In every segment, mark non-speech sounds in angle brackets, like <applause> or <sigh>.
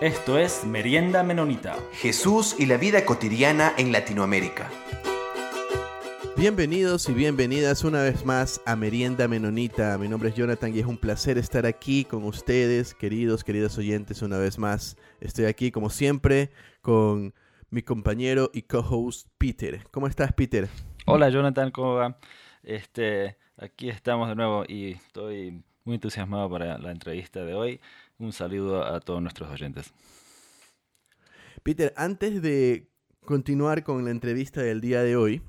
Esto es Merienda Menonita. Jesús y la vida cotidiana en Latinoamérica. Bienvenidos y bienvenidas una vez más a Merienda Menonita. Mi nombre es Jonathan y es un placer estar aquí con ustedes, queridos, queridas oyentes, una vez más. Estoy aquí, como siempre, con mi compañero y co-host Peter. ¿Cómo estás, Peter? Hola, Jonathan, ¿cómo va? Este, aquí estamos de nuevo y estoy muy entusiasmado para la entrevista de hoy. Un saludo a todos nuestros oyentes. Peter, antes de continuar con la entrevista del día de hoy,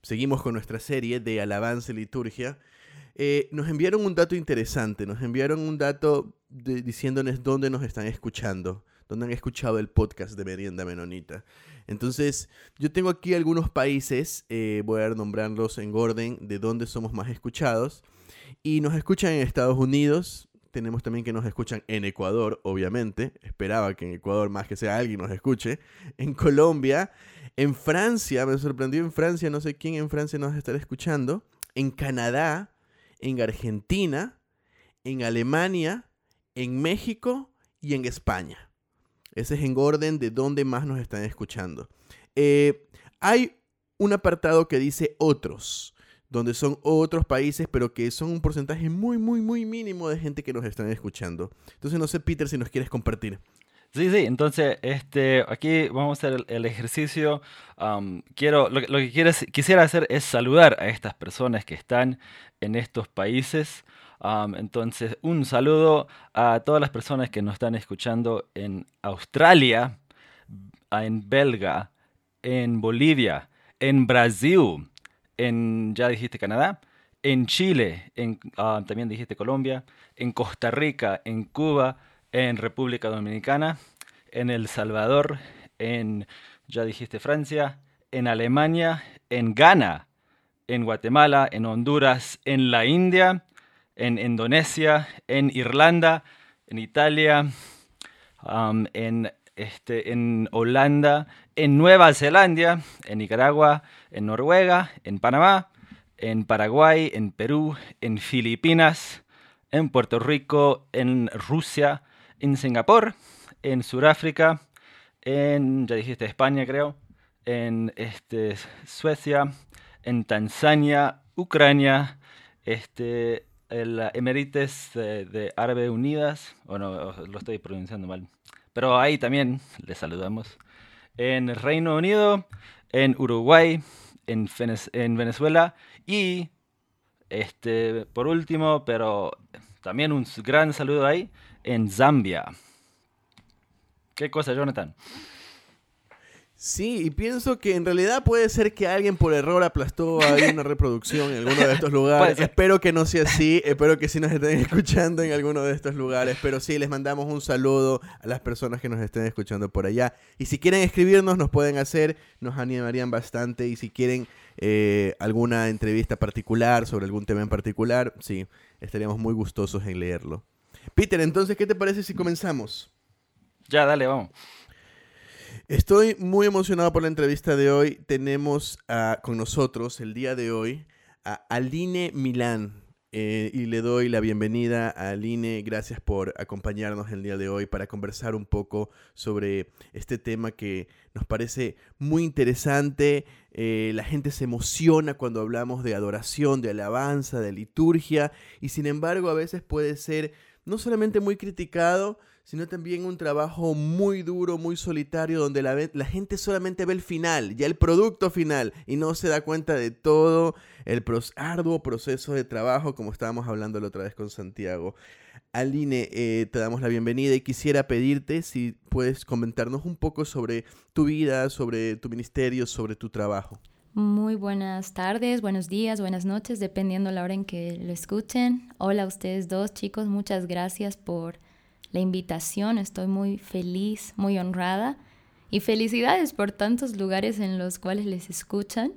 seguimos con nuestra serie de alabanza y liturgia. Eh, nos enviaron un dato interesante, nos enviaron un dato diciéndonos dónde nos están escuchando, dónde han escuchado el podcast de Merienda Menonita. Entonces, yo tengo aquí algunos países, eh, voy a nombrarlos en orden de dónde somos más escuchados. Y nos escuchan en Estados Unidos, tenemos también que nos escuchan en Ecuador, obviamente. Esperaba que en Ecuador más que sea alguien nos escuche. En Colombia, en Francia, me sorprendió en Francia, no sé quién en Francia nos estará escuchando. En Canadá, en Argentina, en Alemania, en México y en España. Ese es en orden de dónde más nos están escuchando. Eh, hay un apartado que dice otros donde son otros países, pero que son un porcentaje muy, muy, muy mínimo de gente que nos están escuchando. Entonces, no sé, Peter, si nos quieres compartir. Sí, sí, entonces este, aquí vamos a hacer el, ejercicio. quiero, lo, que quisiera hacer es saludar a estas personas que están en estos países. entonces, un saludo a todas las personas que nos están escuchando en Australia, en Belga, en Bolivia, en Brasil, en, ya dijiste Canadá, en Chile, en, ah, también dijiste Colombia, en Costa Rica, en Cuba, en República Dominicana, en El Salvador, en, ya dijiste Francia, en Alemania, en Ghana, en Guatemala, en Honduras, en la India, en Indonesia, en Irlanda, en Italia, en, este, en Holanda, en Nueva Zelanda, en Nicaragua, en Noruega, en Panamá, en Paraguay, en Perú, en Filipinas, en Puerto Rico, en Rusia, en Singapur, en Sudáfrica, en, ya dijiste España creo, en este, Suecia, en Tanzania, Ucrania, este, el Emerites de, de Árabe Unidas, o no, lo estoy pronunciando mal, pero ahí también les saludamos en Reino Unido, en Uruguay, en, Venezuela y, este, por último, pero también un gran saludo ahí, en Zambia. ¿Qué cosa, Jonathan? Sí, y pienso que en realidad puede ser que alguien por error aplastó ahí una <laughs> reproducción en alguno de estos lugares. Espero que no sea así, espero que sí nos estén <laughs> escuchando en alguno de estos lugares, pero sí, les mandamos un saludo a las personas que nos estén escuchando por allá. Y si quieren escribirnos, nos pueden hacer, nos animarían bastante. Y si quieren eh, alguna entrevista particular sobre algún tema en particular, sí, estaríamos muy gustosos en leerlo. Peter, entonces, ¿qué te parece si comenzamos? Ya, dale, vamos. Estoy muy emocionado por la entrevista de hoy. Tenemos con nosotros el día de hoy a Aline Milán. Eh, y le doy la bienvenida a Aline. Gracias por acompañarnos el día de hoy para conversar un poco sobre este tema que nos parece muy interesante. Eh, la gente se emociona cuando hablamos de adoración, de alabanza, de liturgia. Y sin embargo a veces puede ser no solamente muy criticado, sino también un trabajo muy duro, muy solitario, donde la, la, gente solamente ve el final, ya el producto final, y no se da cuenta de todo el arduo proceso de trabajo, como estábamos hablando la otra vez con Santiago. Aline, eh, te damos la bienvenida y quisiera pedirte si puedes comentarnos un poco sobre tu vida, sobre tu ministerio, sobre tu trabajo. Muy buenas tardes, buenos días, buenas noches, dependiendo la hora en que lo escuchen. Hola a ustedes dos chicos, muchas gracias por la invitación. Estoy muy feliz, muy honrada y felicidades por tantos lugares en los cuales les escuchan.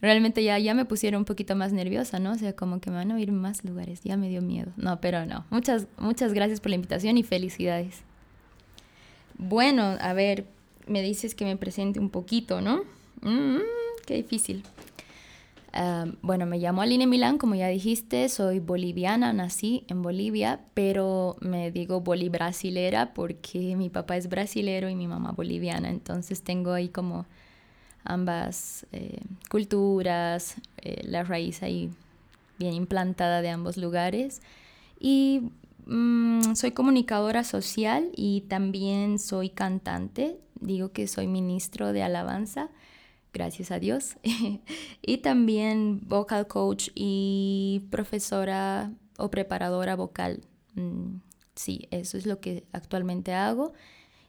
Realmente ya, ya me pusieron un poquito más nerviosa, ¿no? O sea, como que me van a oír más lugares. Ya me dio miedo. No, pero no. Muchas, muchas gracias por la invitación y felicidades. Bueno, a ver, me dices que me presente un poquito, ¿no? Mm, qué difícil. Bueno, me llamo Aline Milán, como ya dijiste, soy boliviana, nací en Bolivia, pero me digo bolibrasilera porque mi papá es brasilero y mi mamá boliviana, entonces tengo ahí como ambas eh, culturas, eh, la raíz ahí bien implantada de ambos lugares. Y mm, soy comunicadora social y también soy cantante, digo que soy ministro de alabanza gracias a Dios. <laughs> y también vocal coach y profesora o preparadora vocal. Mm, sí, eso es lo que actualmente hago.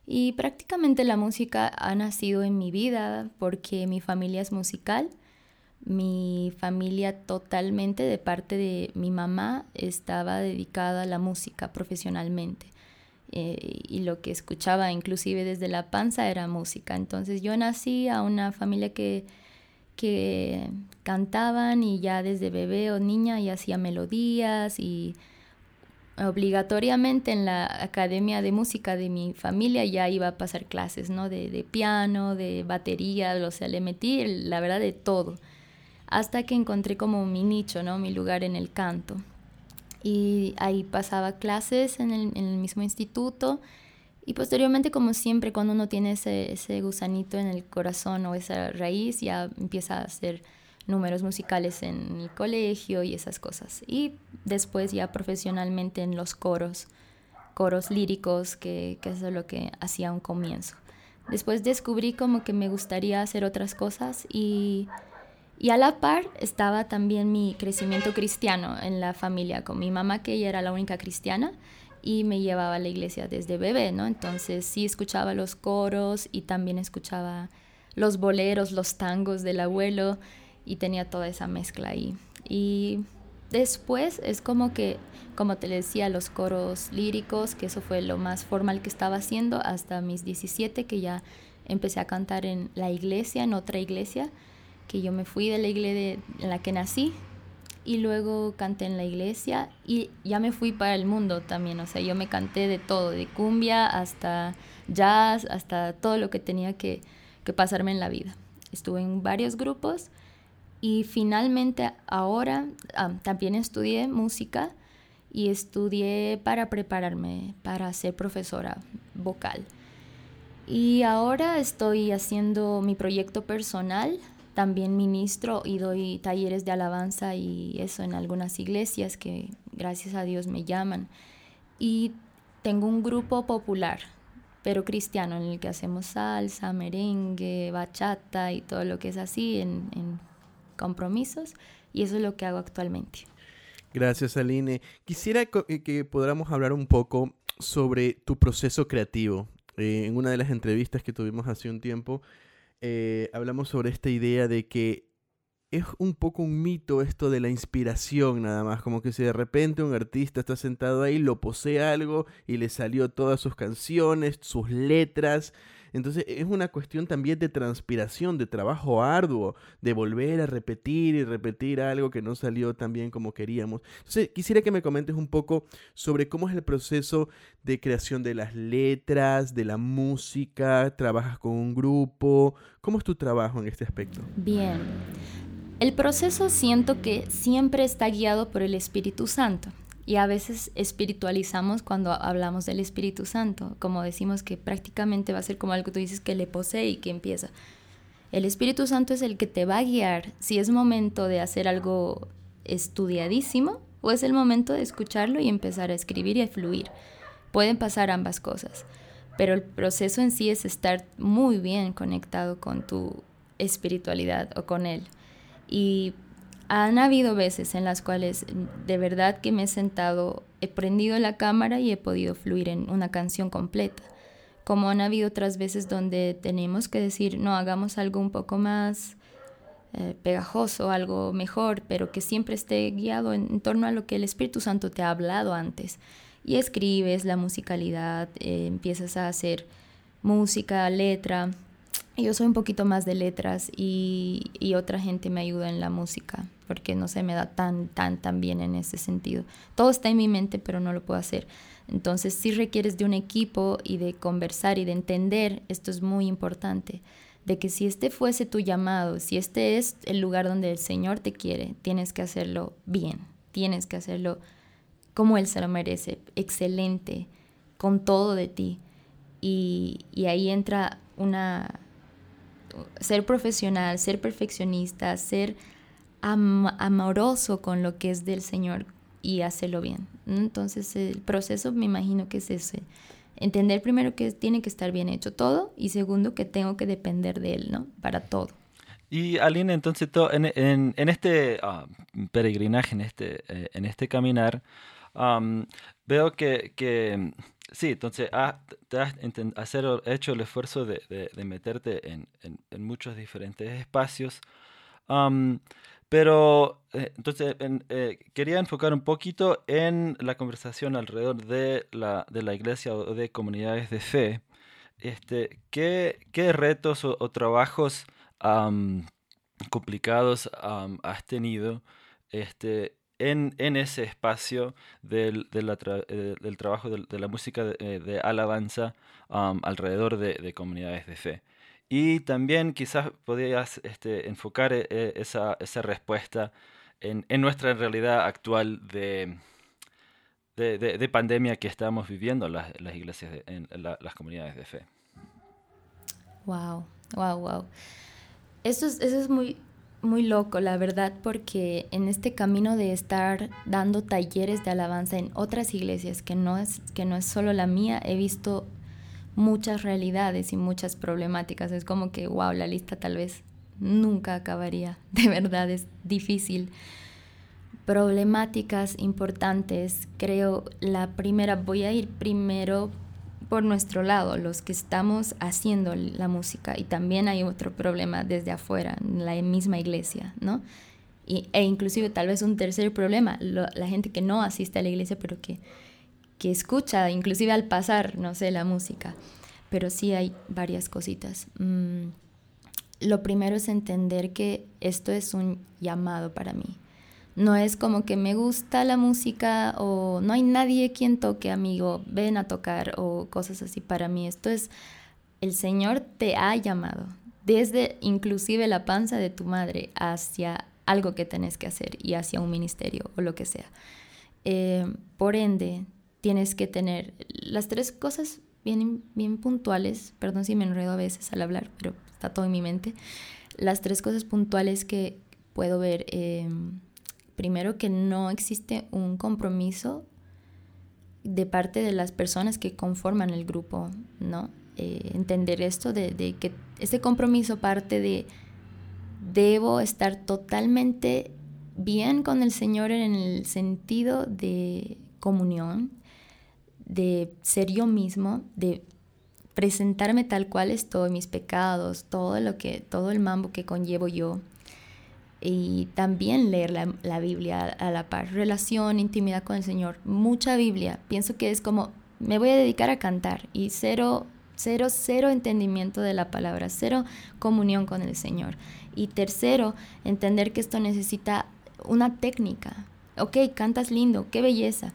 Y prácticamente la música ha nacido en mi vida porque mi familia es musical. Mi familia totalmente de parte de mi mamá estaba dedicada a la música profesionalmente. Eh, y lo que escuchaba inclusive desde la panza era música. Entonces yo nací a una familia que, que cantaban y ya desde bebé o niña y hacía melodías y obligatoriamente en la academia de música de mi familia ya iba a pasar clases, ¿no? De, piano, de batería, o sea, le metí la verdad de todo, hasta que encontré como mi nicho, ¿no? Mi lugar en el canto y ahí pasaba clases en el, mismo instituto. Y posteriormente como siempre cuando uno tiene ese, ese gusanito en el corazón o esa raíz ya empieza a hacer números musicales en el colegio y esas cosas. Y después ya profesionalmente en los coros coros líricos que, que eso es lo que hacía un comienzo. Después descubrí como que me gustaría hacer otras cosas y y a la par estaba también mi crecimiento cristiano en la familia, con mi mamá, que ella era la única cristiana, y me llevaba a la iglesia desde bebé, ¿no? Entonces sí escuchaba los coros y también escuchaba los boleros, los tangos del abuelo, y tenía toda esa mezcla ahí. Y después es como que, como te decía, los coros líricos, que eso fue lo más formal que estaba haciendo hasta mis 17, que ya empecé a cantar en la iglesia, en otra iglesia que yo me fui de la iglesia en la que nací y luego canté en la iglesia y ya me fui para el mundo también, o sea, yo me canté de todo, de cumbia hasta jazz, hasta todo lo que tenía que, pasarme en la vida. Estuve en varios grupos y finalmente ahora ah, también estudié música y estudié para prepararme para ser profesora vocal. Y ahora estoy haciendo mi proyecto personal también ministro y doy talleres de alabanza y eso en algunas iglesias que gracias a Dios me llaman. Y tengo un grupo popular, pero cristiano, en el que hacemos salsa, merengue, bachata y todo lo que es así en, compromisos. Y eso es lo que hago actualmente. Gracias, Aline. Quisiera eh, que podamos hablar un poco sobre tu proceso creativo. Eh, en una de las entrevistas que tuvimos hace un tiempo, eh, hablamos sobre esta idea de que es un poco un mito esto de la inspiración nada más, como que si de repente un artista está sentado ahí, lo posee algo y le salió todas sus canciones, sus letras, entonces es una cuestión también de transpiración, de trabajo arduo, de volver a repetir y repetir algo que no salió tan bien como queríamos. Entonces quisiera que me comentes un poco sobre cómo es el proceso de creación de las letras, de la música, trabajas con un grupo, ¿cómo es tu trabajo en este aspecto? Bien. El proceso siento que siempre está guiado por el Espíritu Santo. Y a veces espiritualizamos cuando hablamos del Espíritu Santo, como decimos que prácticamente va a ser como algo que tú dices que le posee y que empieza. El Espíritu Santo es el que te va a guiar si es momento de hacer algo estudiadísimo o es el momento de escucharlo y empezar a escribir y a fluir. Pueden pasar ambas cosas, pero el proceso en sí es estar muy bien conectado con tu espiritualidad o con Él. Y han habido veces en las cuales de verdad que me he sentado, he prendido la cámara y he podido fluir en una canción completa. Como han habido otras veces donde tenemos que decir, no, hagamos algo un poco más eh, pegajoso, algo mejor, pero que siempre esté guiado en, torno a lo que el Espíritu Santo te ha hablado antes. Y escribes la musicalidad, eh, empiezas a hacer música, letra, yo soy un poquito más de letras y, y, otra gente me ayuda en la música porque no se me da tan, tan, tan bien en ese sentido. Todo está en mi mente, pero no lo puedo hacer. Entonces, si requieres de un equipo y de conversar y de entender, esto es muy importante, de que si este fuese tu llamado, si este es el lugar donde el Señor te quiere, tienes que hacerlo bien, tienes que hacerlo como Él se lo merece, excelente, con todo de ti. Y, ahí entra una... ser profesional, ser perfeccionista, ser amoroso con lo que es del Señor y hacerlo bien. Entonces el proceso me imagino que es ese entender primero que tiene que estar bien hecho todo y segundo que tengo que depender de él, ¿no? Para todo. Y Aline, entonces en, este ah, peregrinaje, en este, eh, en este caminar, veo que, sí, entonces te has hecho el esfuerzo de, meterte en, muchos diferentes espacios. Pero eh, entonces eh, quería enfocar un poquito en la conversación alrededor de la, de la iglesia o de comunidades de fe. Este, ¿qué, qué retos o, trabajos complicados has tenido este, en, en, ese espacio del, eh, del trabajo de, la música de, alabanza alrededor de comunidades de fe? Y también quizás podrías este, enfocar eh, eh, esa, esa respuesta en, en, nuestra realidad actual de, de, de, pandemia que estamos viviendo las, las iglesias, en las comunidades de fe. Wow, wow, wow. Eso es, eso es muy, muy loco, la verdad, porque en este camino de estar dando talleres de alabanza en otras iglesias, que no es, que no es solo la mía, he visto muchas realidades y muchas problemáticas. Es como que, wow, la lista tal vez nunca acabaría. <laughs> De verdad es difícil. Problemáticas importantes, creo, la primera, voy a ir primero por nuestro lado, los que estamos haciendo la música, y también hay otro problema desde afuera, en la misma iglesia, ¿no? Y, e inclusive tal vez un tercer problema, la gente que no asiste a la iglesia, pero que que escucha, inclusive al pasar, no sé, la música. Pero sí hay varias cositas. Mm, lo primero es entender que esto es un llamado para mí. No es como que me gusta la música o no hay nadie quien toque, amigo, ven a tocar o cosas así. Para mí esto es, el Señor te ha llamado, desde inclusive la panza de tu madre hacia algo que tenés que hacer y hacia un ministerio o lo que sea. Eh, por ende, tienes que tener las tres cosas bien, bien puntuales, perdón si me enredo a veces al hablar, pero está todo en mi mente, las tres cosas puntuales que puedo ver, em, primero que no existe un compromiso de parte de las personas que conforman el grupo, ¿no? Eh, entender esto de, de que ese compromiso parte de debo estar totalmente bien con el Señor en el sentido de comunión, de ser yo mismo, de presentarme tal cual estoy, mis pecados, todo lo que, todo el mambo que conllevo yo. Y también leer la, Biblia a la par, relación, intimidad con el Señor, mucha Biblia. Pienso que es como, me voy a dedicar a cantar y cero, cero, cero entendimiento de la palabra, cero comunión con el Señor. Y tercero, entender que esto necesita una técnica. Ok, cantas lindo, qué belleza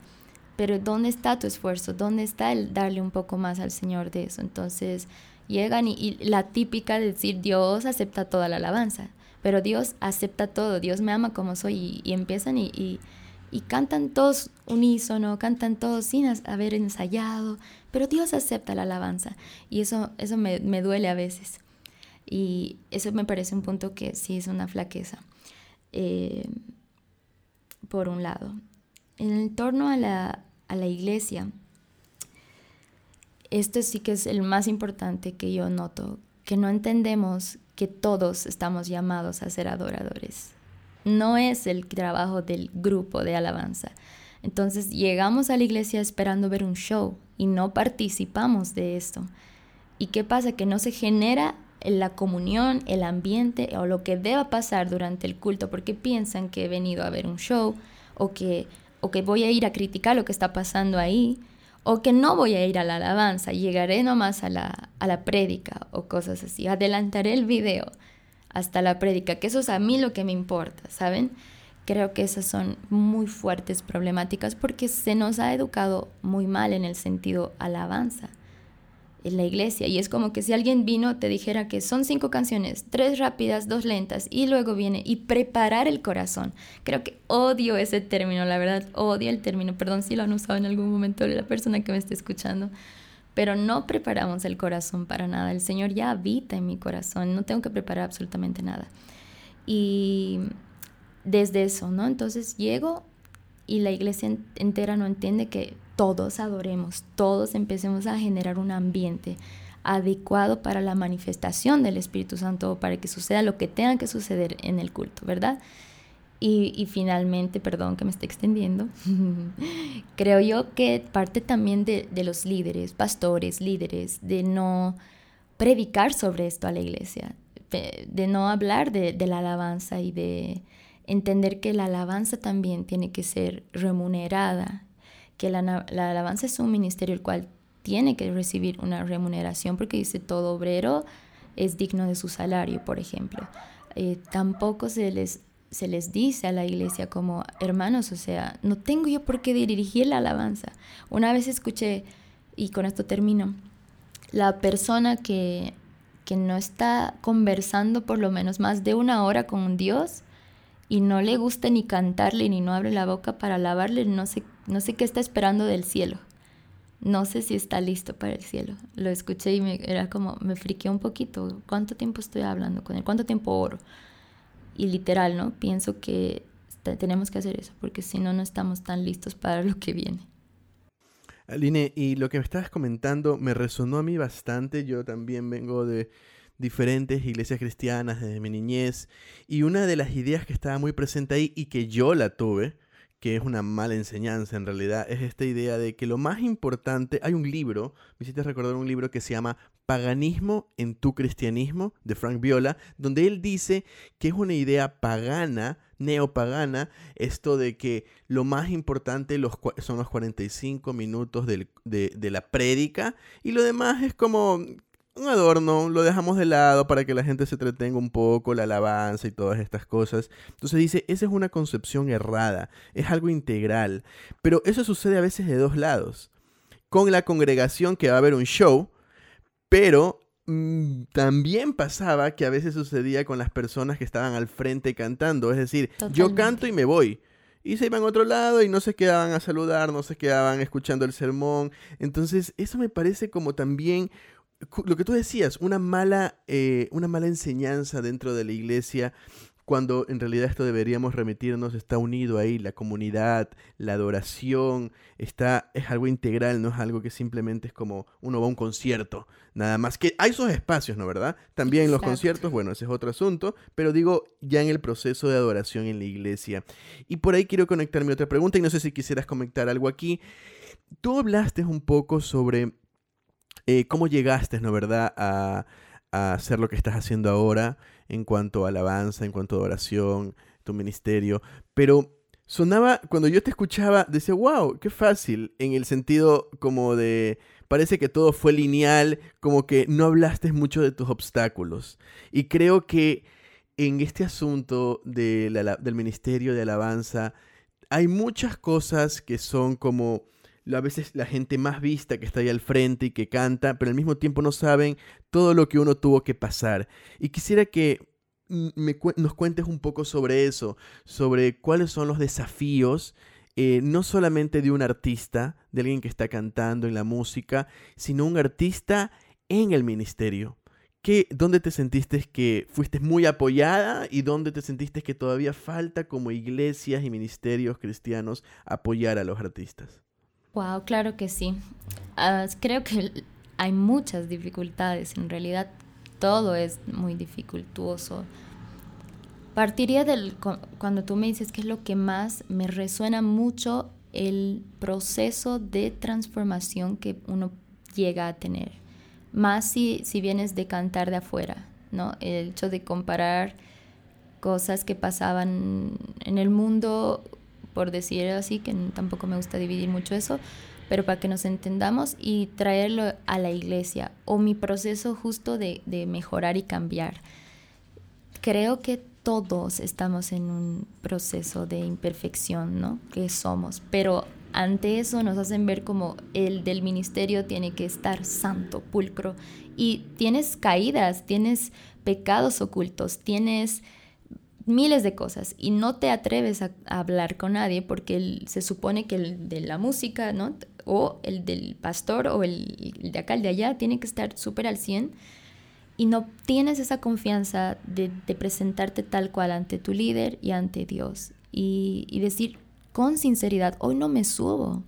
pero ¿dónde está tu esfuerzo? ¿Dónde está el darle un poco más al Señor de eso? Entonces llegan y, la típica de decir Dios acepta toda la alabanza, pero Dios acepta todo, Dios me ama como soy y, empiezan y, y, cantan todos unísono, cantan todos sin haber ensayado, pero Dios acepta la alabanza y eso, eso me, me duele a veces y eso me parece un punto que sí es una flaqueza. Eh, por un lado. En torno a la, a la iglesia, esto sí que es el más importante que yo noto, que no entendemos que todos estamos llamados a ser adoradores. No es el trabajo del grupo de alabanza. Entonces llegamos a la iglesia esperando ver un show y no participamos de esto. ¿Y qué pasa? Que no se genera la comunión, el ambiente o lo que deba pasar durante el culto porque piensan que he venido a ver un show o que o que voy a ir a criticar lo que está pasando ahí, o que no voy a ir a la alabanza, llegaré nomás a la, a la prédica o cosas así, adelantaré el video hasta la prédica, que eso es a mí lo que me importa, ¿saben? Creo que esas son muy fuertes problemáticas porque se nos ha educado muy mal en el sentido alabanza. En la iglesia. Y es como que si alguien vino, te dijera que son cinco canciones, tres rápidas, dos lentas, y luego viene y preparar el corazón. Creo que odio ese término, la verdad, odio el término. Perdón si lo han usado en algún momento la persona que me esté escuchando. Pero no preparamos el corazón para nada. El Señor ya habita en mi corazón. No tengo que preparar absolutamente nada. Y desde eso, ¿no? Entonces llego y la iglesia entera no entiende que todos adoremos, todos empecemos a generar un ambiente adecuado para la manifestación del Espíritu Santo, para que suceda lo que tenga que suceder en el culto, ¿verdad? Y, finalmente, perdón que me esté extendiendo, <laughs> creo yo que parte también de, los líderes, pastores, líderes, de no predicar sobre esto a la iglesia, de no hablar de la alabanza y de entender que la alabanza también tiene que ser remunerada, que la, alabanza es un ministerio el cual tiene que recibir una remuneración porque dice todo obrero es digno de su salario, por ejemplo. Eh, tampoco se les, se les dice a la iglesia como hermanos, o sea, no tengo yo por qué dirigir la alabanza. Una vez escuché, y con esto termino, la persona que, que no está conversando por lo menos más de una hora con Dios, y no le gusta ni cantarle ni no abre la boca para alabarle, no sé, no sé qué está esperando del cielo. No sé si está listo para el cielo. Lo escuché y me, era como, me friqué un poquito. ¿Cuánto tiempo estoy hablando con él? ¿Cuánto tiempo oro? Y literal, ¿no? Pienso que tenemos que hacer eso, porque si no, no estamos tan listos para lo que viene. Aline, y lo que me estabas comentando me resonó a mí bastante. Yo también vengo de diferentes iglesias cristianas desde mi niñez y una de las ideas que estaba muy presente ahí y que yo la tuve, que es una mala enseñanza en realidad, es esta idea de que lo más importante, hay un libro, me hiciste recordar un libro que se llama Paganismo en tu cristianismo, de Frank Viola, donde él dice que es una idea pagana, neopagana, esto de que lo más importante los, son los 45 minutos de, de la prédica y lo demás es como un adorno, lo dejamos de lado para que la gente se entretenga un poco, la alabanza y todas estas cosas. Entonces dice, esa es una concepción errada, es algo integral. Pero eso sucede a veces de dos lados. Con la congregación que va a haber un show, pero mm, también pasaba que a veces sucedía con las personas que estaban al frente cantando. Es decir, yo canto y me voy y se iban a otro lado y no se quedaban a saludar, no se quedaban escuchando el sermón. Entonces, eso me parece como también lo que tú decías, una mala, eh, una mala enseñanza dentro de la iglesia, cuando en realidad esto deberíamos remitirnos, está unido ahí, la comunidad, la adoración, está, es algo integral, no es algo que simplemente es como uno va a un concierto, nada más que hay esos espacios, ¿no verdad? También en los conciertos, bueno, ese es otro asunto, pero digo ya en el proceso de adoración en la iglesia. Y por ahí quiero conectarme otra pregunta y no sé si quisieras comentar algo aquí. Tú hablaste un poco sobre eh, ¿Cómo llegaste, no verdad, a, hacer lo que estás haciendo ahora en cuanto a alabanza, en cuanto a oración, tu ministerio? Pero sonaba, cuando yo te escuchaba, decía, wow, qué fácil, en el sentido como de, parece que todo fue lineal, como que no hablaste mucho de tus obstáculos. Y creo que en este asunto de del ministerio de alabanza, hay muchas cosas que son como a veces la gente más vista que está ahí al frente y que canta, pero al mismo tiempo no saben todo lo que uno tuvo que pasar. Y quisiera que nos cuentes un poco sobre eso, sobre cuáles son los desafíos, eh, no solamente de un artista, de alguien que está cantando en la música, sino un artista en el ministerio. ¿Qué, ¿Dónde te sentiste que fuiste muy apoyada y dónde te sentiste que todavía falta como iglesias y ministerios cristianos apoyar a los artistas? Wow, claro que sí. Ah, creo que hay muchas dificultades. En realidad, todo es muy dificultuoso. Partiría del cuando tú me dices que es lo que más me resuena mucho el proceso de transformación que uno llega a tener. Más si, si vienes de cantar de afuera, ¿no? El hecho de comparar cosas que pasaban en el mundo por decir así, que tampoco me gusta dividir mucho eso, pero para que nos entendamos y traerlo a la iglesia o mi proceso justo de, de mejorar y cambiar. Creo que todos estamos en un proceso de imperfección, ¿no? Que somos, pero ante eso nos hacen ver como el del ministerio tiene que estar santo, pulcro. Y tienes caídas, tienes pecados ocultos, tienes miles de cosas y no te atreves a, hablar con nadie porque se supone que el de la música, ¿no? O el del pastor o el, de acá, el de allá, tiene que estar súper al 100 y no tienes esa confianza de, presentarte tal cual ante tu líder y ante Dios y, y decir con sinceridad, hoy no me subo,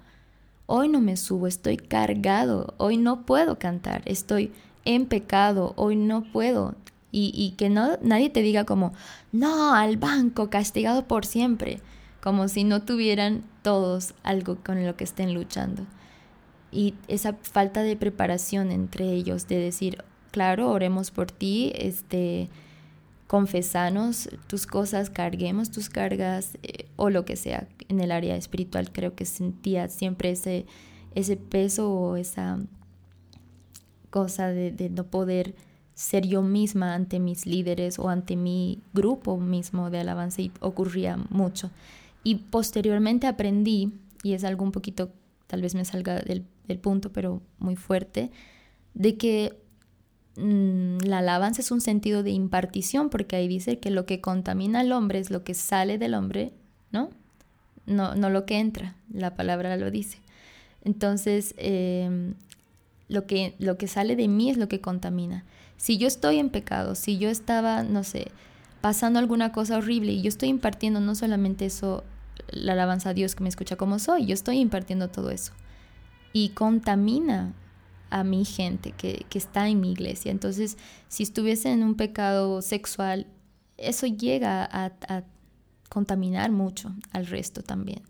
hoy no me subo, estoy cargado, hoy no puedo cantar, estoy en pecado, hoy no puedo. Y, y, que no, nadie te diga como, no, al banco, castigado por siempre, como si no tuvieran todos algo con lo que estén luchando. Y esa falta de preparación entre ellos, de decir, claro, oremos por ti, este, confesanos tus cosas, carguemos tus cargas eh, o lo que sea. En el área espiritual creo que sentía siempre ese, ese peso o esa cosa de, de, no poder ser yo misma ante mis líderes o ante mi grupo mismo de alabanza y ocurría mucho. Y posteriormente aprendí, y es algo un poquito, tal vez me salga del, del punto, pero muy fuerte, de que Mm, la alabanza es un sentido de impartición, porque ahí dice que lo que contamina al hombre es lo que sale del hombre, ¿no? No, no lo que entra, la palabra lo dice. Entonces, em, lo, que, lo que sale de mí es lo que contamina. Si yo estoy en pecado, si yo estaba, no sé, pasando alguna cosa horrible y yo estoy impartiendo no solamente eso, la alabanza a Dios que me escucha como soy, yo estoy impartiendo todo eso. Y contamina a mi gente que, está en mi iglesia. Entonces, si estuviese en un pecado sexual, eso llega a, contaminar mucho al resto también,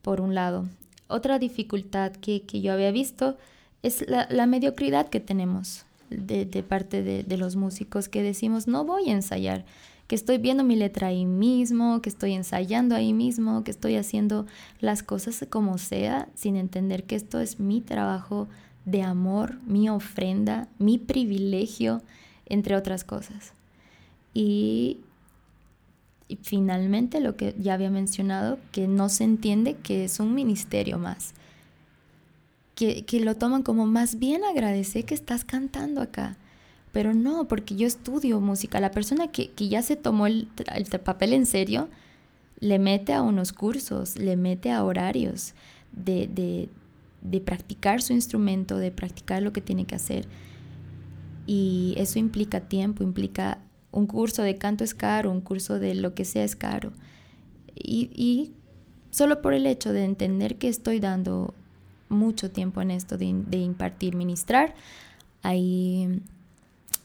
por un lado. Otra dificultad que, yo había visto es la, mediocridad que tenemos de, parte de, los músicos que decimos, no voy a ensayar, que estoy viendo mi letra ahí mismo, que estoy ensayando ahí mismo, que estoy haciendo las cosas como sea, sin entender que esto es mi trabajo de amor, mi ofrenda, mi privilegio, entre otras cosas. Y, finalmente lo que ya había mencionado, que no se entiende que es un ministerio más. Que, lo toman como más bien agradecer que estás cantando acá. Pero no, porque yo estudio música. La persona que, ya se tomó el, papel en serio, le mete a unos cursos, le mete a horarios de, de practicar su instrumento, de practicar lo que tiene que hacer. Y eso implica tiempo, implica un curso de canto es caro, un curso de lo que sea es caro. Y, solo por el hecho de entender que estoy dando mucho tiempo en esto de, impartir, ministrar, ahí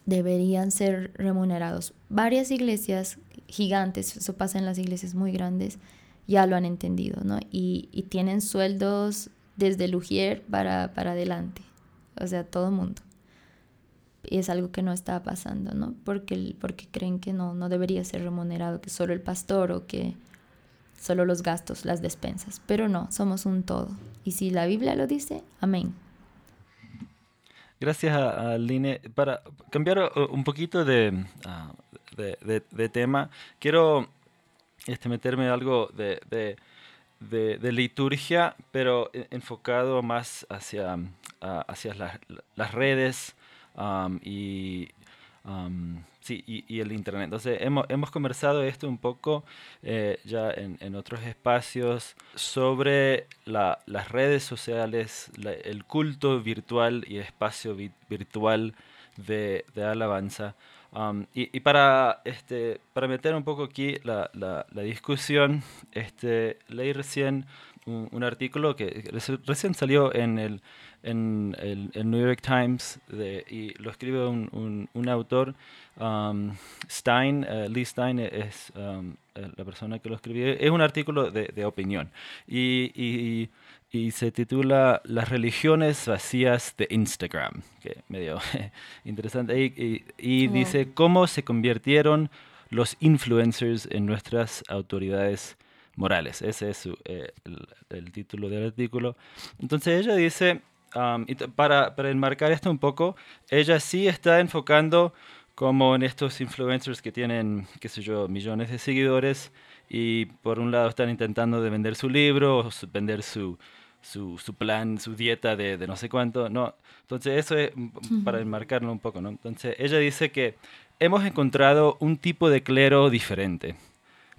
deberían ser remunerados. Varias iglesias gigantes, eso pasa en las iglesias muy grandes, ya lo han entendido, ¿no? Y, tienen sueldos desde Lugier para, para adelante, o sea, todo el mundo. Y es algo que no está pasando, ¿no? Porque, porque creen que no, no debería ser remunerado, que solo el pastor o que solo los gastos, las despensas. Pero no, somos un todo. Y si la Biblia lo dice, amén. Gracias a, Line. Para cambiar uh, un poquito de, uh, de, de, tema, quiero este, meterme algo de, liturgia, pero enfocado más hacia, hacia las redes y, sí, y, el Internet. Entonces, hemos, hemos conversado esto un poco eh, ya en, otros espacios sobre las redes sociales, el culto virtual y espacio virtual de, de alabanza y, para, este, para meter un poco aquí la, la, discusión, este, leí recién un, artículo que recién salió en el, en el, New York Times de, y lo escribe un, un, autor, Stein, uh, Lee Stein es la persona que lo escribió. Es un artículo de, de opinión y, y y se titula Las religiones vacías de Instagram, que medio <laughs> interesante, y, y, dice cómo se convirtieron los influencers en nuestras autoridades morales. Ese es eh, el, título del artículo. Entonces ella dice, um, para, para enmarcar esto un poco, ella sí está enfocando como en estos influencers que tienen, qué sé yo, millones de seguidores y por un lado están intentando de vender su libro, o vender su, su, su, plan, su dieta de, de, no sé cuánto, ¿no? Entonces eso es para enmarcarlo un poco, ¿no? Entonces ella dice que hemos encontrado un tipo de clero diferente,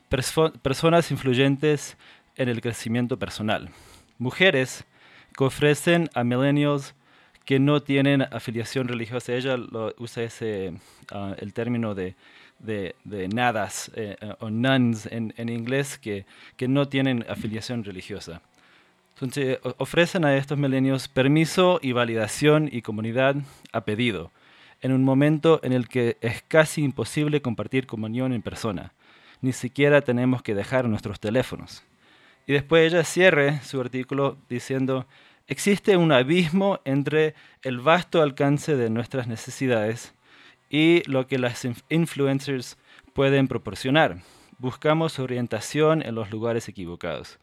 personas influyentes en el crecimiento personal, mujeres que ofrecen a millennials que no tienen afiliación religiosa. Ella lo, usa ese, uh, el término de, de, de nadas eh, o nuns en, en inglés que, que, no tienen afiliación religiosa. Entonces ofrecen a estos milenios permiso y validación y comunidad a pedido, en un momento en el que es casi imposible compartir comunión en persona. Ni siquiera tenemos que dejar nuestros teléfonos. Y después ella cierre su artículo diciendo, existe un abismo entre el vasto alcance de nuestras necesidades y lo que las influencers pueden proporcionar. Buscamos orientación en los lugares equivocados.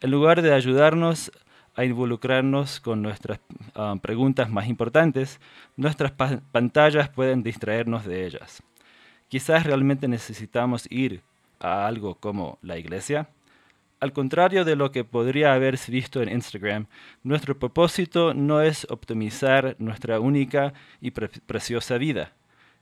En lugar de ayudarnos a involucrarnos con nuestras uh, preguntas más importantes, nuestras pa pantallas pueden distraernos de ellas. Quizás realmente necesitamos ir a algo como la iglesia, al contrario de lo que podría haberse visto en Instagram, nuestro propósito no es optimizar nuestra única y pre preciosa vida.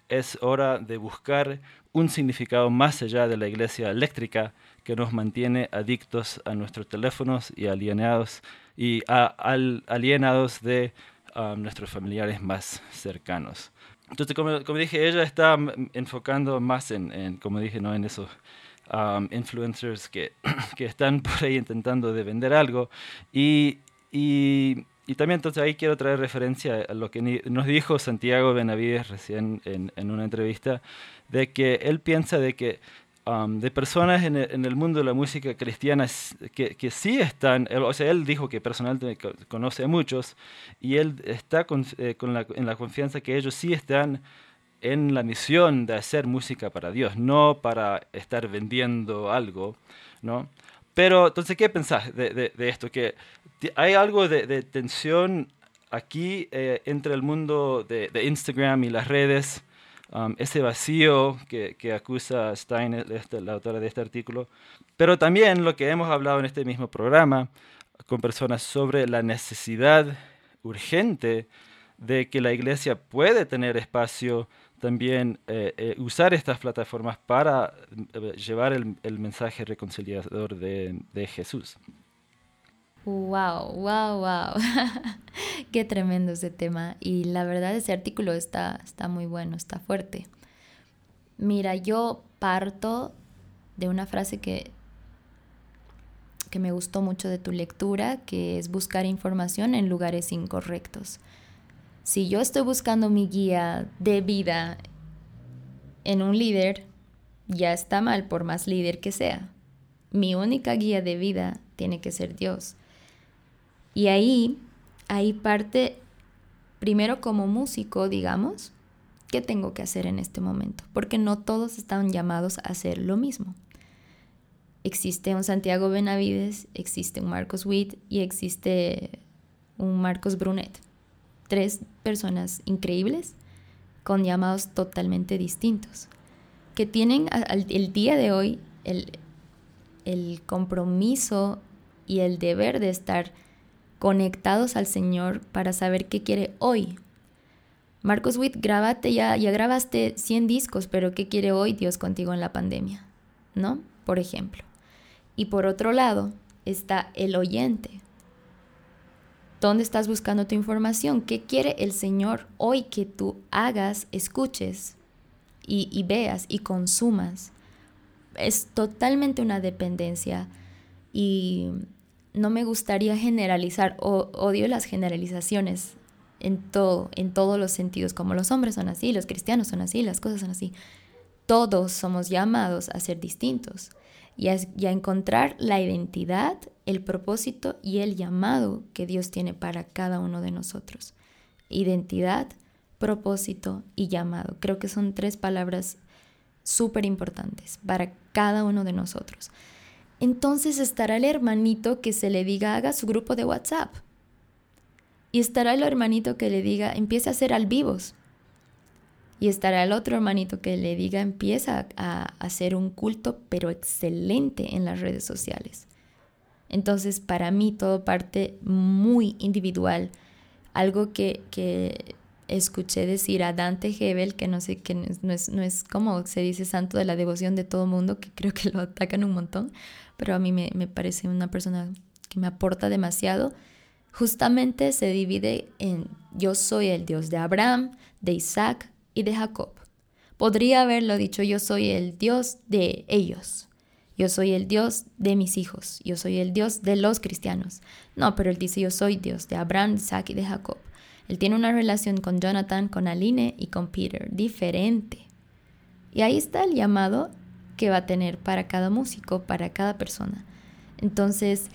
Es hora de buscar un significado más allá de la iglesia eléctrica que nos mantiene adictos a nuestros teléfonos y alienados, y al, alienados de um, nuestros familiares más cercanos. Entonces, como, como, dije, ella está enfocando más en, en como dije, ¿no? en esos um, influencers que, <clears throat> que, están por ahí intentando de vender algo. Y, y, y, también entonces ahí quiero traer referencia a lo que nos dijo Santiago Benavides recién en, en una entrevista, de que él piensa de que Um, de personas en el, en el, mundo de la música cristiana que, que sí están, él, o sea, él dijo que personalmente conoce a muchos y él está con, eh, con la, en la confianza que ellos sí están en la misión de hacer música para Dios, no para estar vendiendo algo, ¿no? Pero entonces, ¿qué pensás de, de, de esto? Que hay algo de, de tensión aquí eh, entre el mundo de, Instagram y las redes, um, ese vacío que, que acusa Stein, este, la autora de este artículo, pero también lo que hemos hablado en este mismo programa con personas sobre la necesidad urgente de que la iglesia puede tener espacio también eh, eh, usar estas plataformas para eh, llevar el, mensaje reconciliador de, de, Jesús. Wow, wow, wow. Qué tremendo ese tema. Y la verdad ese artículo está, está muy bueno, está fuerte. Mira, yo parto de una frase que, que me gustó mucho de tu lectura, que es buscar información en lugares incorrectos. Si yo estoy buscando mi guía de vida en un líder, ya está mal por más líder que sea. Mi única guía de vida tiene que ser Dios. Y ahí, ahí parte, primero como músico, digamos, ¿qué tengo que hacer en este momento? Porque no todos están llamados a hacer lo mismo. Existe un Santiago Benavides, existe un Marcos Witt y existe un Marcos Brunet tres personas increíbles con llamados totalmente distintos, que tienen al, el día de hoy el, el compromiso y el deber de estar conectados al Señor para saber qué quiere hoy. Marcos Witt, grábate ya, ya grabaste 100 discos, pero ¿qué quiere hoy Dios contigo en la pandemia? ¿No? Por ejemplo. Y por otro lado está el oyente, ¿Dónde estás buscando tu información? ¿Qué quiere el Señor hoy que tú hagas, escuches y, veas y consumas? Es totalmente una dependencia y no me gustaría generalizar, o, odio las generalizaciones en todo, en todos los sentidos, como los hombres son así, los cristianos son así, las cosas son así. Todos somos llamados a ser distintos y a, encontrar la identidad el propósito y el llamado que Dios tiene para cada uno de nosotros. Identidad, propósito y llamado. Creo que son tres palabras súper importantes para cada uno de nosotros. Entonces estará el hermanito que se le diga haga su grupo de WhatsApp. Y estará el hermanito que le diga empiece a hacer al vivos. Y estará el otro hermanito que le diga, empieza a hacer un culto, pero excelente en las redes sociales. Entonces, para mí, todo parte muy individual. Algo que, que escuché decir a Dante Hebel, que no sé, que no es, no es, como se dice santo de la devoción de todo mundo, que creo que lo atacan un montón, pero a mí me, me parece una persona que me aporta demasiado. Justamente se divide en yo soy el Dios de Abraham, de Isaac y de Jacob. Podría haberlo dicho yo soy el Dios de ellos. Yo soy el Dios de mis hijos. Yo soy el Dios de los cristianos. No, pero él dice yo soy Dios de Abraham, Isaac y de Jacob. Él tiene una relación con Jonathan, con Aline y con Peter, diferente. Y ahí está el llamado que va a tener para cada músico, para cada persona. Entonces,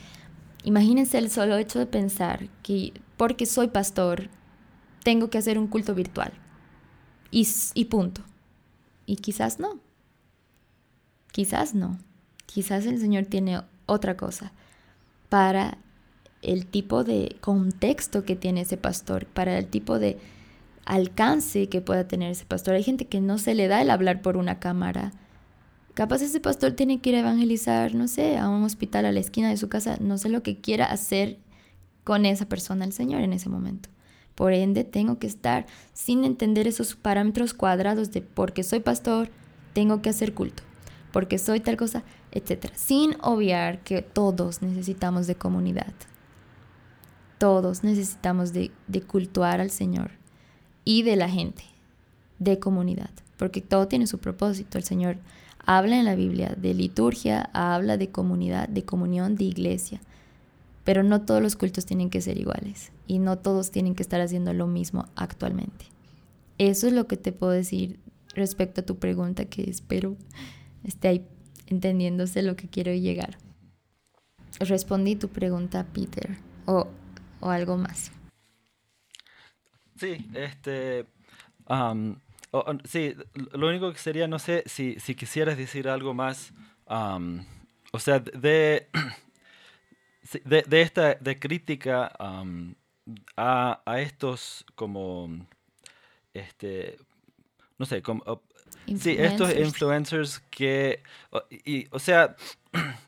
imagínense el solo hecho de pensar que porque soy pastor, tengo que hacer un culto virtual. Y, punto. Y quizás no. Quizás no. Quizás el Señor tiene otra cosa para el tipo de contexto que tiene ese pastor, para el tipo de alcance que pueda tener ese pastor. Hay gente que no se le da el hablar por una cámara. Capaz ese pastor tiene que ir a evangelizar, no sé, a un hospital a la esquina de su casa, no sé lo que quiera hacer con esa persona el Señor en ese momento. Por ende, tengo que estar sin entender esos parámetros cuadrados de porque soy pastor, tengo que hacer culto, porque soy tal cosa, etc. Sin obviar que todos necesitamos de comunidad todos necesitamos de, cultuar al Señor y de la gente, de comunidad, porque todo tiene su propósito. El Señor habla en la Biblia de liturgia, habla de comunidad, de comunión, de iglesia, pero no todos los cultos tienen que ser iguales y no todos tienen que estar haciendo lo mismo actualmente. Eso es lo que te puedo decir respecto a tu pregunta, que espero esté ahí entendiéndose lo que quiero llegar. Respondí tu pregunta, Peter. O o algo más. Sí, este... sí, lo único que sería, no sé, si, si quisieras decir algo más, o sea, de, de, de, esta de crítica a, a, estos como, este, no sé, como, sí, estos influencers. que, y, o sea, <clears throat>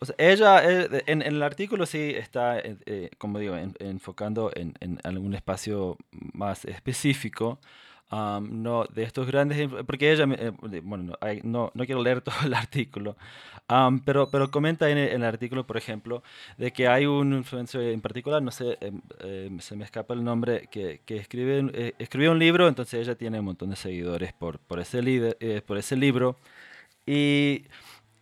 O sea, ella, eh, en, el artículo sí está, eh, eh, como digo, enfocando en, en, algún espacio más específico, no de estos grandes, porque ella, bueno, no, no, quiero leer <laughs> todo el artículo, pero, pero comenta en el, artículo, por ejemplo, de que hay un influencer en particular, no sé, em, em, se me escapa el nombre, que, que escribe, escribió un libro, entonces ella tiene un montón de seguidores por, por, ese, líder, por ese libro, y...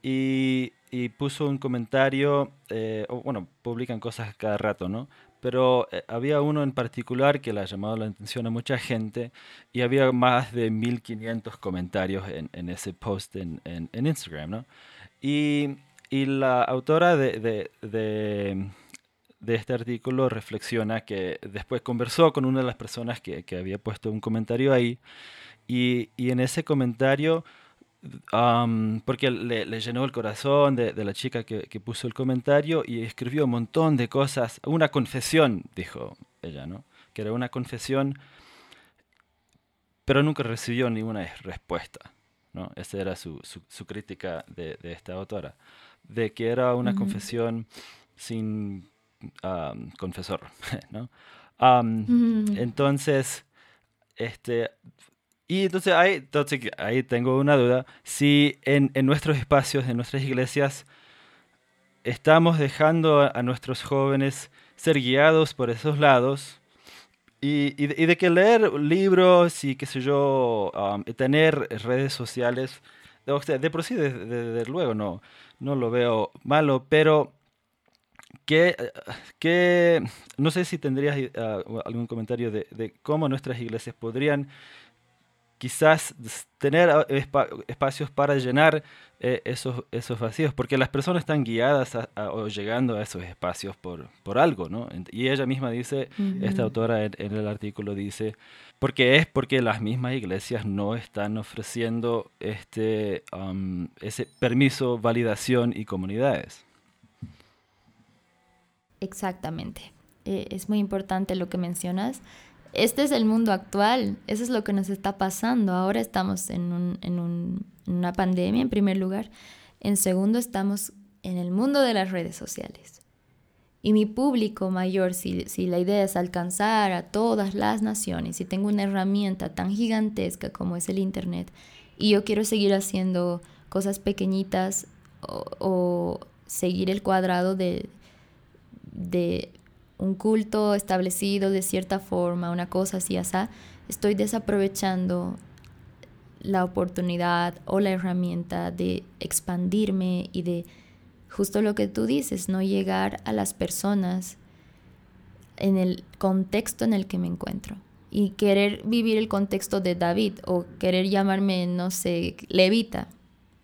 y puso un comentario, eh, bueno, publican cosas cada rato, ¿no? Pero eh, había uno en particular que le ha llamado la atención a mucha gente y había más de 1500 comentarios en, ese post en, Instagram, ¿no? Y, y la autora de, de, de, este artículo reflexiona que después conversó con una de las personas que, que había puesto un comentario ahí y, y en ese comentario porque le, llenó el corazón de, la chica que, puso el comentario y escribió un montón de cosas, una confesión, dijo ella, ¿no? Que era una confesión, pero nunca recibió ninguna respuesta, ¿no? Esa era su, su, crítica de, esta autora, de que era una confesión sin confesor, <laughs> ¿no? Entonces, este, y entonces ahí, entonces ahí tengo una duda, si en, en, nuestros espacios, en nuestras iglesias, estamos dejando a, nuestros jóvenes ser guiados por esos lados y, y, de, que leer libros y qué sé yo, um, tener redes sociales, de, de por sí, desde luego, no, no lo veo malo, pero que, que no sé si tendrías uh, algún comentario de, de cómo nuestras iglesias podrían quizás tener ah, espacios para llenar eh, esos, esos vacíos, porque las personas están guiadas o llegando a esos espacios por, por algo, ¿no? Y ella misma dice, esta autora en, el artículo dice, porque es porque las mismas iglesias no están ofreciendo este, ese permiso, validación y comunidades. Exactamente. Eh, es muy importante lo que mencionas este es el mundo actual, eso es lo que nos está pasando. Ahora estamos en, una pandemia en primer lugar, en segundo estamos en el mundo de las redes sociales. Y mi público mayor, si, si, la idea es alcanzar a todas las naciones, si tengo una herramienta tan gigantesca como es el Internet, y yo quiero seguir haciendo cosas pequeñitas o, seguir el cuadrado de, de un culto establecido de cierta forma, una cosa así, así, estoy desaprovechando la oportunidad o la herramienta de expandirme y de justo lo que tú dices, no llegar a las personas en el contexto en el que me encuentro. Y querer vivir el contexto de David o querer llamarme, no sé, levita,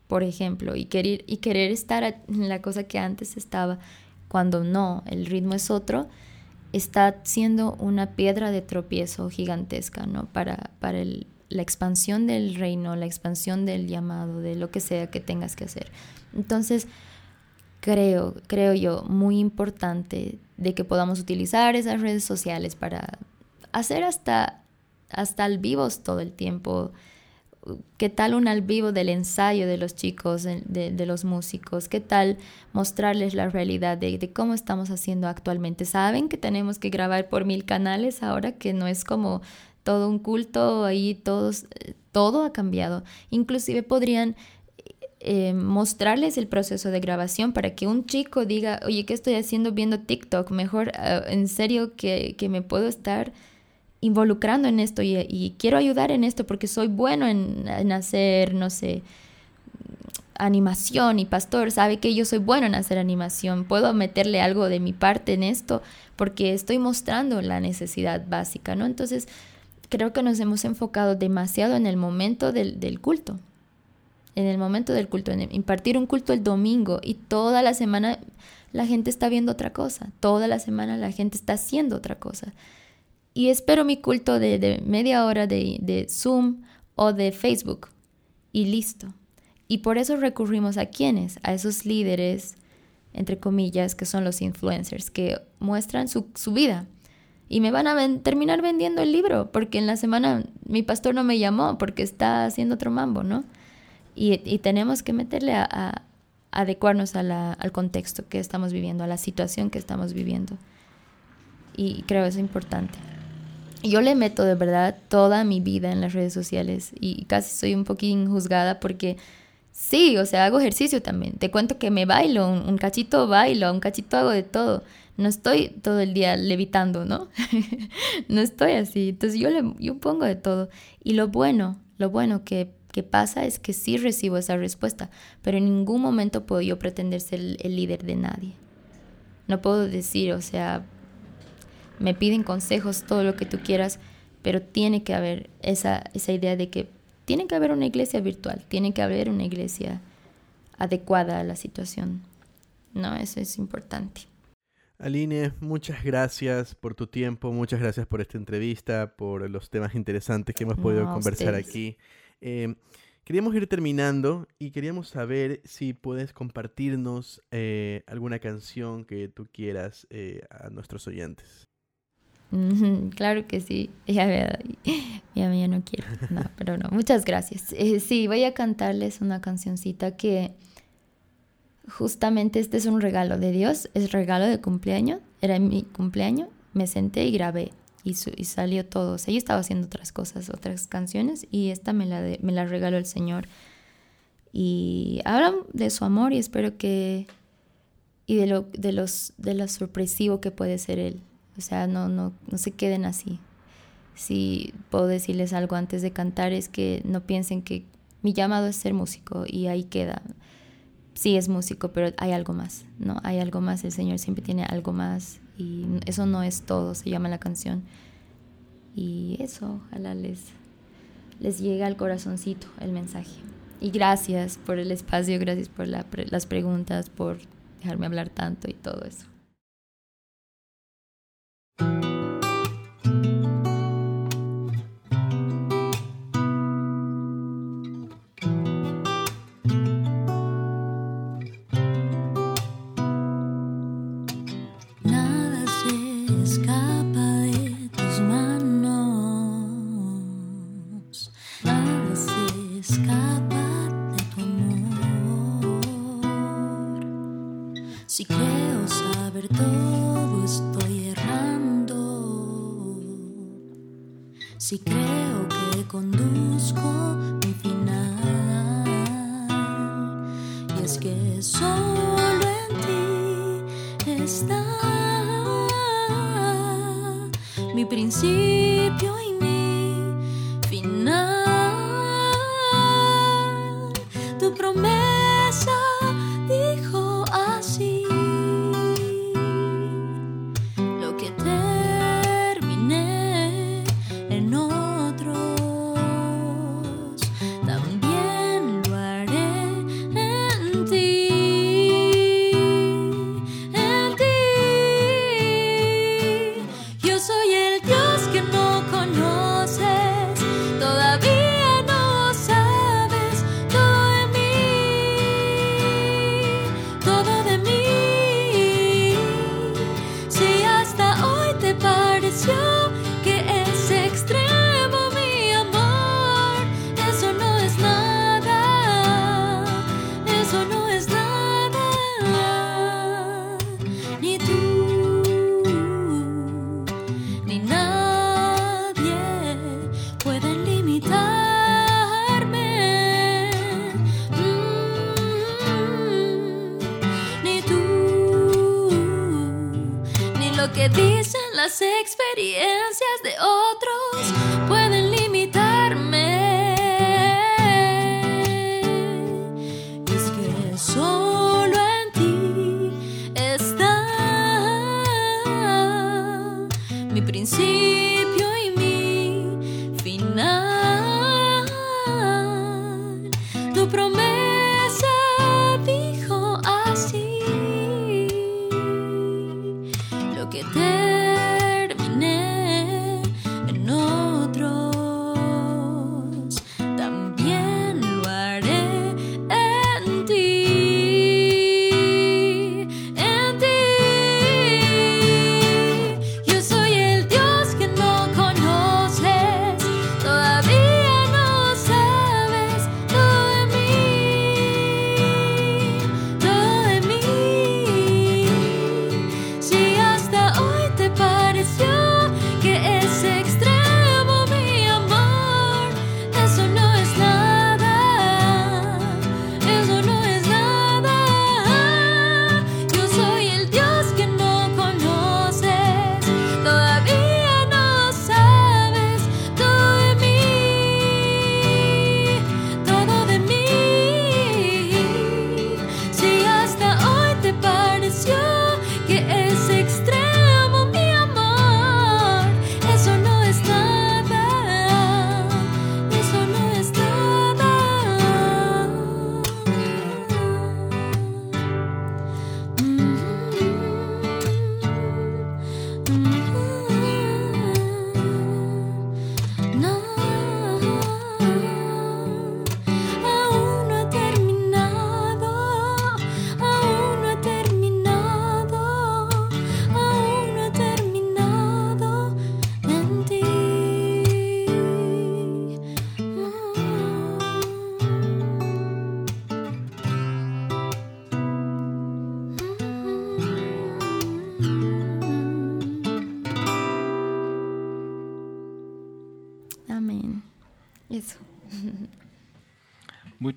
por ejemplo, y querer, y querer estar en la cosa que antes estaba, cuando no, el ritmo es otro, está siendo una piedra de tropiezo gigantesca, ¿no? Para, para la expansión del reino, la expansión del llamado, de lo que sea que tengas que hacer. Entonces, creo, creo yo, muy importante de que podamos utilizar esas redes sociales para hacer hasta, hasta al vivos todo el tiempo, ¿Qué tal un al vivo del ensayo de los chicos, de, los músicos? ¿Qué tal mostrarles la realidad de, cómo estamos haciendo actualmente? ¿Saben que tenemos que grabar por mil canales ahora que no es como todo un culto ahí, todos, todo ha cambiado? Inclusive podrían eh, mostrarles el proceso de grabación para que un chico diga, oye, ¿qué estoy haciendo viendo TikTok? Mejor, ah, en serio, que, que me puedo estar involucrando en esto y, quiero ayudar en esto porque soy bueno en, hacer, no sé, animación y pastor sabe que yo soy bueno en hacer animación, puedo meterle algo de mi parte en esto porque estoy mostrando la necesidad básica, ¿no? Entonces, creo que nos hemos enfocado demasiado en el momento del, del culto, en el momento del culto, en impartir un culto el domingo y toda la semana la gente está viendo otra cosa, toda la semana la gente está haciendo otra cosa y espero mi culto de, media hora de, de, Zoom o de Facebook y listo. Y por eso recurrimos a quienes, a esos líderes, entre comillas, que son los influencers, que muestran su, su vida. Y me van a terminar vendiendo el libro, porque en la semana mi pastor no me llamó porque está haciendo otro mambo, ¿no? Y, y tenemos que meterle a, a adecuarnos a la, al contexto que estamos viviendo, a la situación que estamos viviendo. Y creo eso es importante yo le meto de verdad toda mi vida en las redes sociales y casi soy un poquín juzgada porque sí, o sea, hago ejercicio también. Te cuento que me bailo, un, cachito bailo, un cachito hago de todo. No estoy todo el día levitando, ¿no? <laughs> no estoy así. Entonces yo, le, yo pongo de todo. Y lo bueno, lo bueno que, pasa es que sí recibo esa respuesta, pero en ningún momento puedo yo pretender ser el líder de nadie. No puedo decir, o sea, me piden consejos, todo lo que tú quieras, pero tiene que haber esa, esa idea de que tiene que haber una iglesia virtual, tiene que haber una iglesia adecuada a la situación. No, eso es importante. Aline, muchas gracias por tu tiempo, muchas gracias por esta entrevista, por los temas interesantes que hemos podido conversar aquí. Eh, queríamos ir terminando y queríamos saber si puedes compartirnos eh, alguna canción que tú quieras eh, a nuestros oyentes. Claro que sí. Ya, ya, ya no quiero. No, <laughs> pero no. Muchas gracias. Eh, sí, voy a cantarles una cancioncita que justamente este es un regalo de Dios. Es regalo de cumpleaños. Era mi cumpleaños. Me senté y grabé. Y, y salió todo. O sea, yo estaba haciendo otras cosas, otras canciones. Y esta me la, me la regaló el Señor. Y hablan de su amor y espero que... Y de lo, de los, de lo sorpresivo que puede ser Él o sea, no, no, no se queden así. Si puedo decirles algo antes de cantar es que no piensen que mi llamado es ser músico y ahí queda. Sí es músico, pero hay algo más, ¿no? Hay algo más, el Señor siempre tiene algo más y eso no es todo, se llama la canción. Y eso, ojalá les, les llegue al corazoncito el mensaje. Y gracias por el espacio, gracias por las preguntas, por dejarme hablar tanto y todo eso.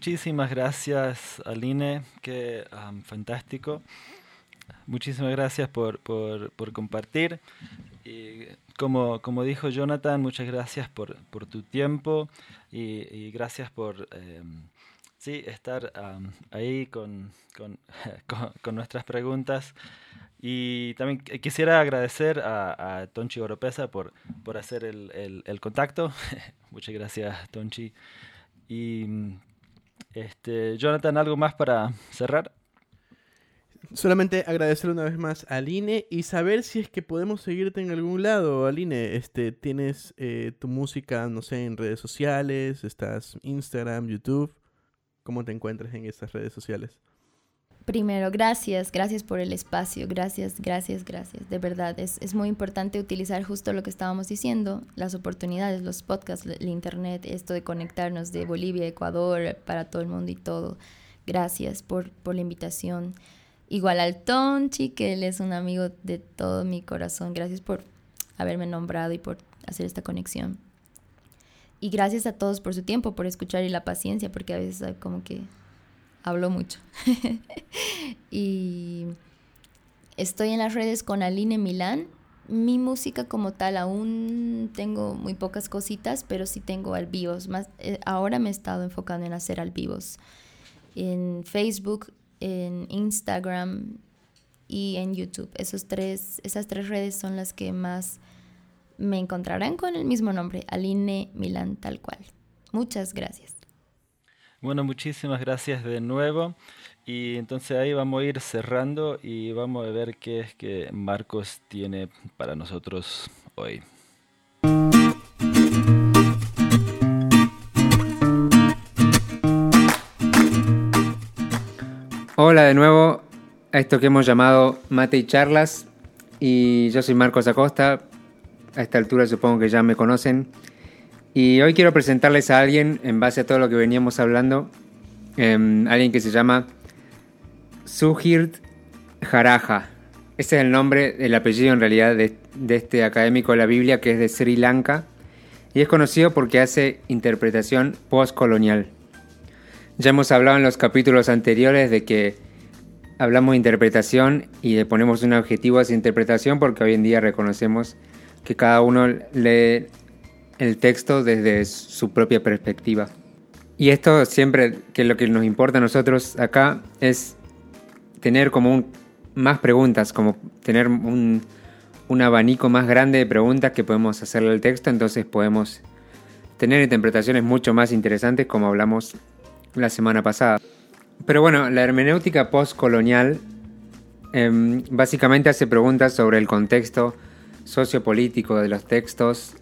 Muchísimas gracias, Aline, que fantástico. Muchísimas gracias por, por- compartir. Y como, como dijo Jonathan, muchas gracias por, por tu tiempo y, gracias por em, sí, estar ahí con, <laughs> con- con- nuestras preguntas. Y también qu- quisiera agradecer a, Tonchi Oropesa por, por hacer el, el- el contacto. <laughs> Muchas gracias, Tonchi. Y este, Jonathan, ¿algo más para cerrar? Solamente agradecer una vez más a Aline y saber si es que podemos seguirte en algún lado, Aline. Este, tienes eh, tu música, no sé, en redes sociales, estás Instagram, YouTube. ¿Cómo te encuentras en estas redes sociales? Primero, gracias, gracias por el espacio, gracias, gracias, gracias. De verdad, es, es muy importante utilizar justo lo que estábamos diciendo, las oportunidades, los podcasts, el internet, esto de conectarnos de Bolivia, Ecuador, para todo el mundo y todo. Gracias por, por la invitación. igual al Tonchi, que él es un amigo de todo mi corazón. Gracias por haberme nombrado y por hacer esta conexión. Y gracias a todos por su tiempo, por escuchar y la paciencia, porque a veces hay como que hablo mucho. <laughs> y estoy en las redes con Aline Milán. Mi música como tal aún tengo muy pocas cositas, pero sí tengo al vivos. Más, eh, ahora me he estado enfocando en hacer al vivos. En Facebook, en Instagram y en YouTube. Esos tres, esas tres redes son las que más me encontrarán con el mismo nombre, Aline Milán tal cual. Muchas gracias. Bueno, muchísimas gracias de nuevo. Y entonces ahí vamos a ir cerrando y vamos a ver qué es que Marcos tiene para nosotros hoy. Hola de nuevo a esto que hemos llamado Mate y Charlas. Y yo soy Marcos Acosta. A esta altura supongo que ya me conocen. Y hoy quiero presentarles a alguien en base a todo lo que veníamos hablando. em, alguien que se llama Suhirt Jaraja. Ese es el nombre, el apellido en realidad de, este académico de la Biblia que es de Sri Lanka. Y es conocido porque hace interpretación postcolonial. Ya hemos hablado en los capítulos anteriores de que hablamos de interpretación y le ponemos un objetivo a esa interpretación porque hoy en día reconocemos que cada uno lee el texto desde su propia perspectiva. Y esto siempre, que lo que nos importa a nosotros acá es tener como más preguntas, como tener un, un abanico más grande de preguntas que podemos hacerle al texto, entonces podemos tener interpretaciones mucho más interesantes como hablamos la semana pasada. Pero bueno, la hermenéutica postcolonial em, básicamente hace preguntas sobre el contexto sociopolítico de los textos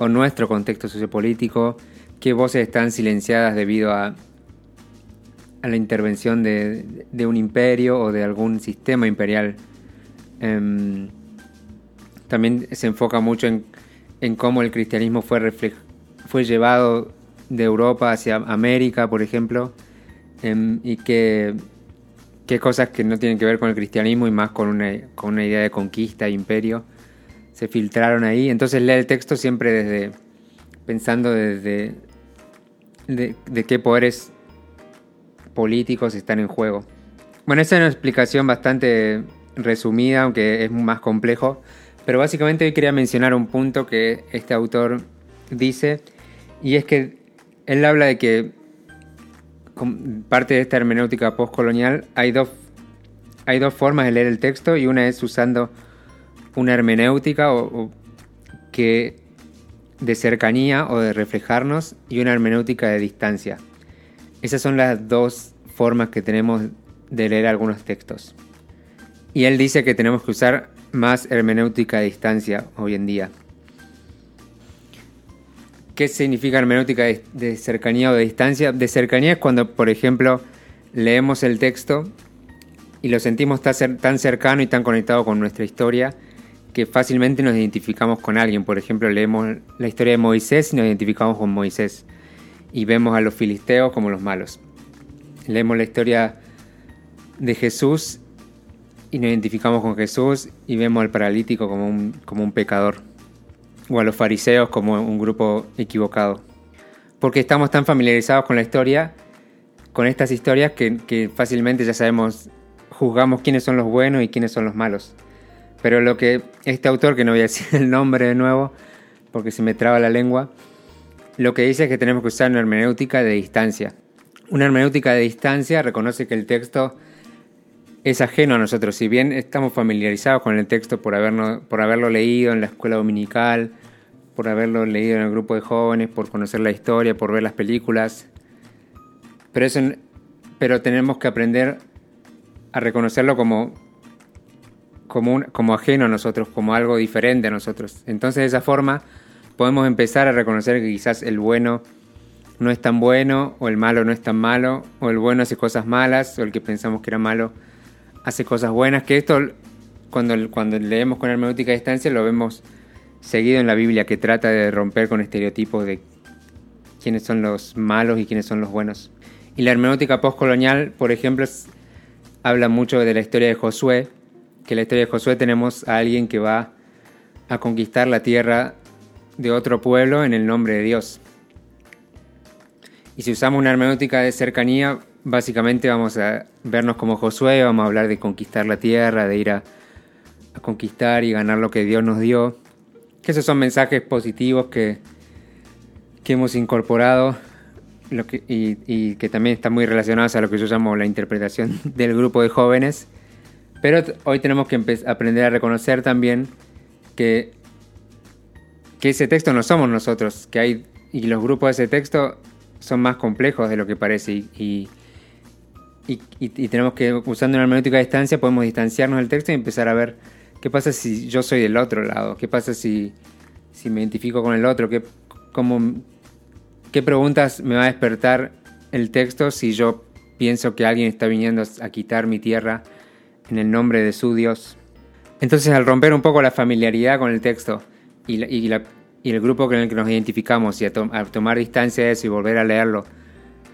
o nuestro contexto sociopolítico, qué voces están silenciadas debido a, la intervención de, un imperio o de algún sistema imperial. Em, también se enfoca mucho en, cómo el cristianismo fue, fue llevado de Europa hacia América, por ejemplo, em, y que qué cosas que no tienen que ver con el cristianismo y más con una, con una idea de conquista e imperio se filtraron ahí. Entonces lee el texto siempre desde pensando desde de, qué poderes políticos están en juego. Bueno, esa es una explicación bastante resumida, aunque es más complejo. Pero básicamente hoy quería mencionar un punto que este autor dice, y es que él habla de que parte de esta hermenéutica postcolonial hay dos, hay dos formas de leer el texto y una es usando una hermenéutica o, que de cercanía o de reflejarnos y una hermenéutica de distancia. Esas son las dos formas que tenemos de leer algunos textos. Y él dice que tenemos que usar más hermenéutica de distancia hoy en día. ¿Qué significa hermenéutica de, de cercanía o de distancia? De cercanía es cuando, por ejemplo, leemos el texto y lo sentimos tan cercano y tan conectado con nuestra historia que fácilmente nos identificamos con alguien. Por ejemplo, leemos la historia de Moisés y nos identificamos con Moisés. Y vemos a los filisteos como los malos. Leemos la historia de Jesús y nos identificamos con Jesús y vemos al paralítico como un, como un pecador. O a los fariseos como un grupo equivocado. Porque estamos tan familiarizados con la historia, con estas historias, que, que fácilmente ya sabemos, juzgamos quiénes son los buenos y quiénes son los malos. Pero lo que este autor, que no voy a <laughs> decir el nombre de nuevo, porque se me traba la lengua, lo que dice es que tenemos que usar una hermenéutica de distancia. Una hermenéutica de distancia reconoce que el texto es ajeno a nosotros. Si bien estamos familiarizados con el texto por, habernos, por haberlo leído en la escuela dominical, por haberlo leído en el grupo de jóvenes, por conocer la historia, por ver las películas, pero, eso, pero tenemos que aprender a reconocerlo como como, un, como ajeno a nosotros, como algo diferente a nosotros. Entonces de esa forma podemos empezar a reconocer que quizás el bueno no es tan bueno, o el malo no es tan malo, o el bueno hace cosas malas, o el que pensamos que era malo hace cosas buenas, que esto cuando, cuando leemos con hermenéutica de distancia lo vemos seguido en la Biblia, que trata de romper con estereotipos de quiénes son los malos y quiénes son los buenos. Y la hermenéutica postcolonial, por ejemplo, es habla mucho de la historia de Josué, que en la historia de Josué tenemos a alguien que va a conquistar la tierra de otro pueblo en el nombre de Dios. Y si usamos una hermenéutica de cercanía, básicamente vamos a vernos como Josué, vamos a hablar de conquistar la tierra, de ir a, conquistar y ganar lo que Dios nos dio. Que esos son mensajes positivos que, hemos incorporado y, y que también están muy relacionados a lo que yo llamo la interpretación <laughs> del grupo de jóvenes. Pero hoy tenemos que aprender a reconocer también que, que ese texto no somos nosotros, que hay y los grupos de ese texto son más complejos de lo que parece y, y, tenemos que, usando una hermenéutica de distancia, podemos distanciarnos del texto y empezar a ver qué pasa si yo soy del otro lado, qué pasa si, si me identifico con el otro, qué, cómo, qué preguntas me va a despertar el texto si yo pienso que alguien está viniendo a quitar mi tierra en el nombre de su Dios. Entonces, al romper un poco la familiaridad con el texto y, la- y la- y el grupo con el que nos identificamos y a, to- a tomar distancia de eso y volver a leerlo,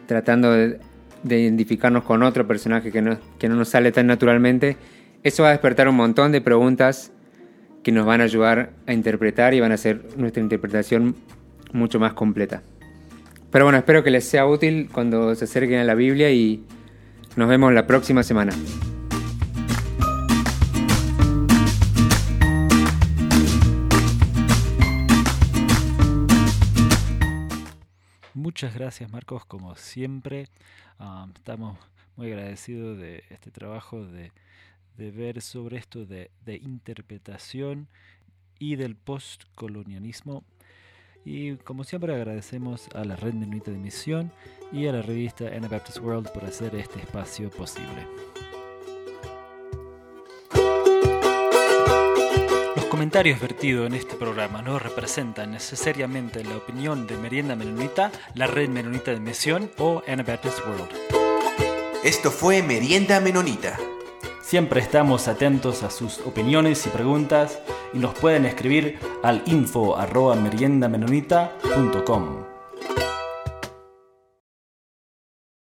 tratando de, de identificarnos con otro personaje que no, que no nos sale tan naturalmente, eso va a despertar un montón de preguntas que nos van a ayudar a interpretar y van a hacer nuestra interpretación mucho más completa. Pero bueno, espero que les sea útil cuando se acerquen a la Biblia y nos vemos la próxima semana. Muchas gracias Marcos, como siempre. Estamos muy agradecidos de este trabajo de, ver sobre esto de, de interpretación y del postcolonialismo. Y como siempre agradecemos a la Red Menonita de Misión y a la revista Anabaptist World por hacer este espacio posible. Comentarios vertidos en este programa no representan necesariamente la opinión de Merienda Menonita, la Red Menonita de Misión o Anabaptist World. Esto fue Merienda Menonita. Siempre estamos atentos a sus opiniones y preguntas y nos pueden escribir al info arroba meriendamenonita.com.